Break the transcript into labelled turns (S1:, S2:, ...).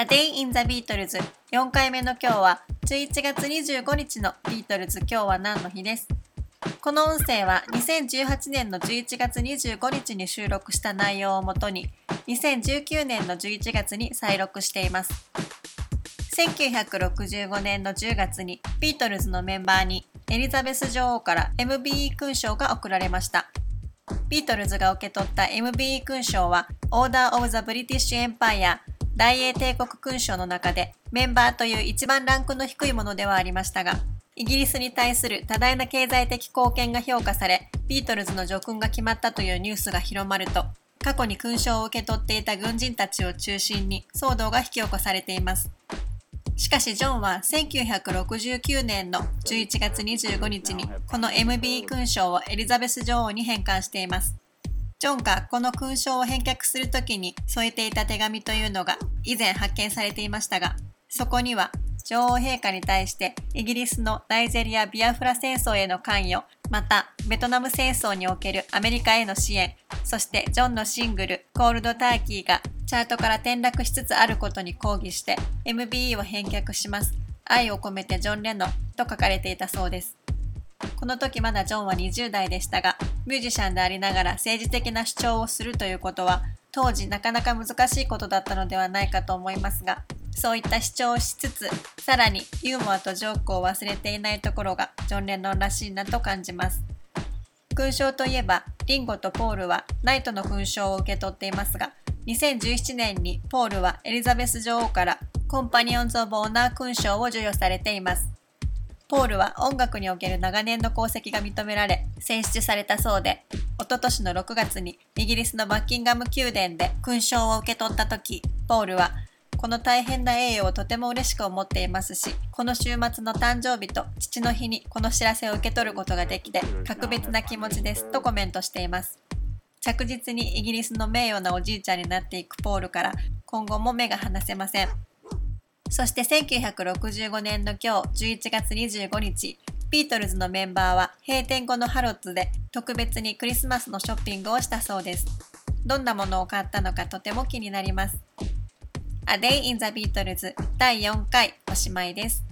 S1: A Day in the Beatles 4回目の今日は11月25日のビートルズ。今日は何の日です？この音声は2018年の11月25日に収録した内容をもとに2019年の11月に再録しています。1965年の10月にビートルズのメンバーにエリザベス女王から MBE 勲章が贈られました。ビートルズが受け取った MBE 勲章は Order of the British Empire 大英帝国勲章の中でメンバーという一番ランクの低いものではありましたが、イギリスに対する多大な経済的貢献が評価され、ビートルズの叙勲が決まったというニュースが広まると、過去に勲章を受け取っていた軍人たちを中心に騒動が引き起こされています。しかしジョンは1969年の11月25日にこの MB 勲章をエリザベス女王に返還しています。ジョンがこの勲章を返却するときに添えていた手紙というのが以前発見されていましたが、そこには女王陛下に対してイギリスのナイジェリア・ビアフラ戦争への関与、またベトナム戦争におけるアメリカへの支援、そしてジョンのシングルコールドターキーがチャートから転落しつつあることに抗議して MBE を返却します。愛を込めてジョン・レノンと書かれていたそうです。この時まだジョンは20代でしたが、ミュージシャンでありながら政治的な主張をするということは、当時なかなか難しいことだったのではないかと思いますが、そういった主張をしつつ、さらにユーモアとジョークを忘れていないところがジョン・レノンらしいなと感じます。勲章といえば、リンゴとポールはナイトの勲章を受け取っていますが、2017年にポールはエリザベス女王からコンパニオンズ・オブ・オナー勲章を授与されています。ポールは音楽における長年の功績が認められ、選出されたそうで、おととしの6月にイギリスのバッキンガム宮殿で勲章を受け取った時、ポールは、この大変な栄誉をとても嬉しく思っていますし、この週末の誕生日と父の日にこの知らせを受け取ることができて、格別な気持ちですとコメントしています。着実にイギリスの名誉なおじいちゃんになっていくポールから今後も目が離せません。そして1965年の今日11月25日、ビートルズのメンバーは閉店後のハロッズで特別にクリスマスのショッピングをしたそうです。どんなものを買ったのかとても気になります。A Day in the Beatles 第4回おしまいです。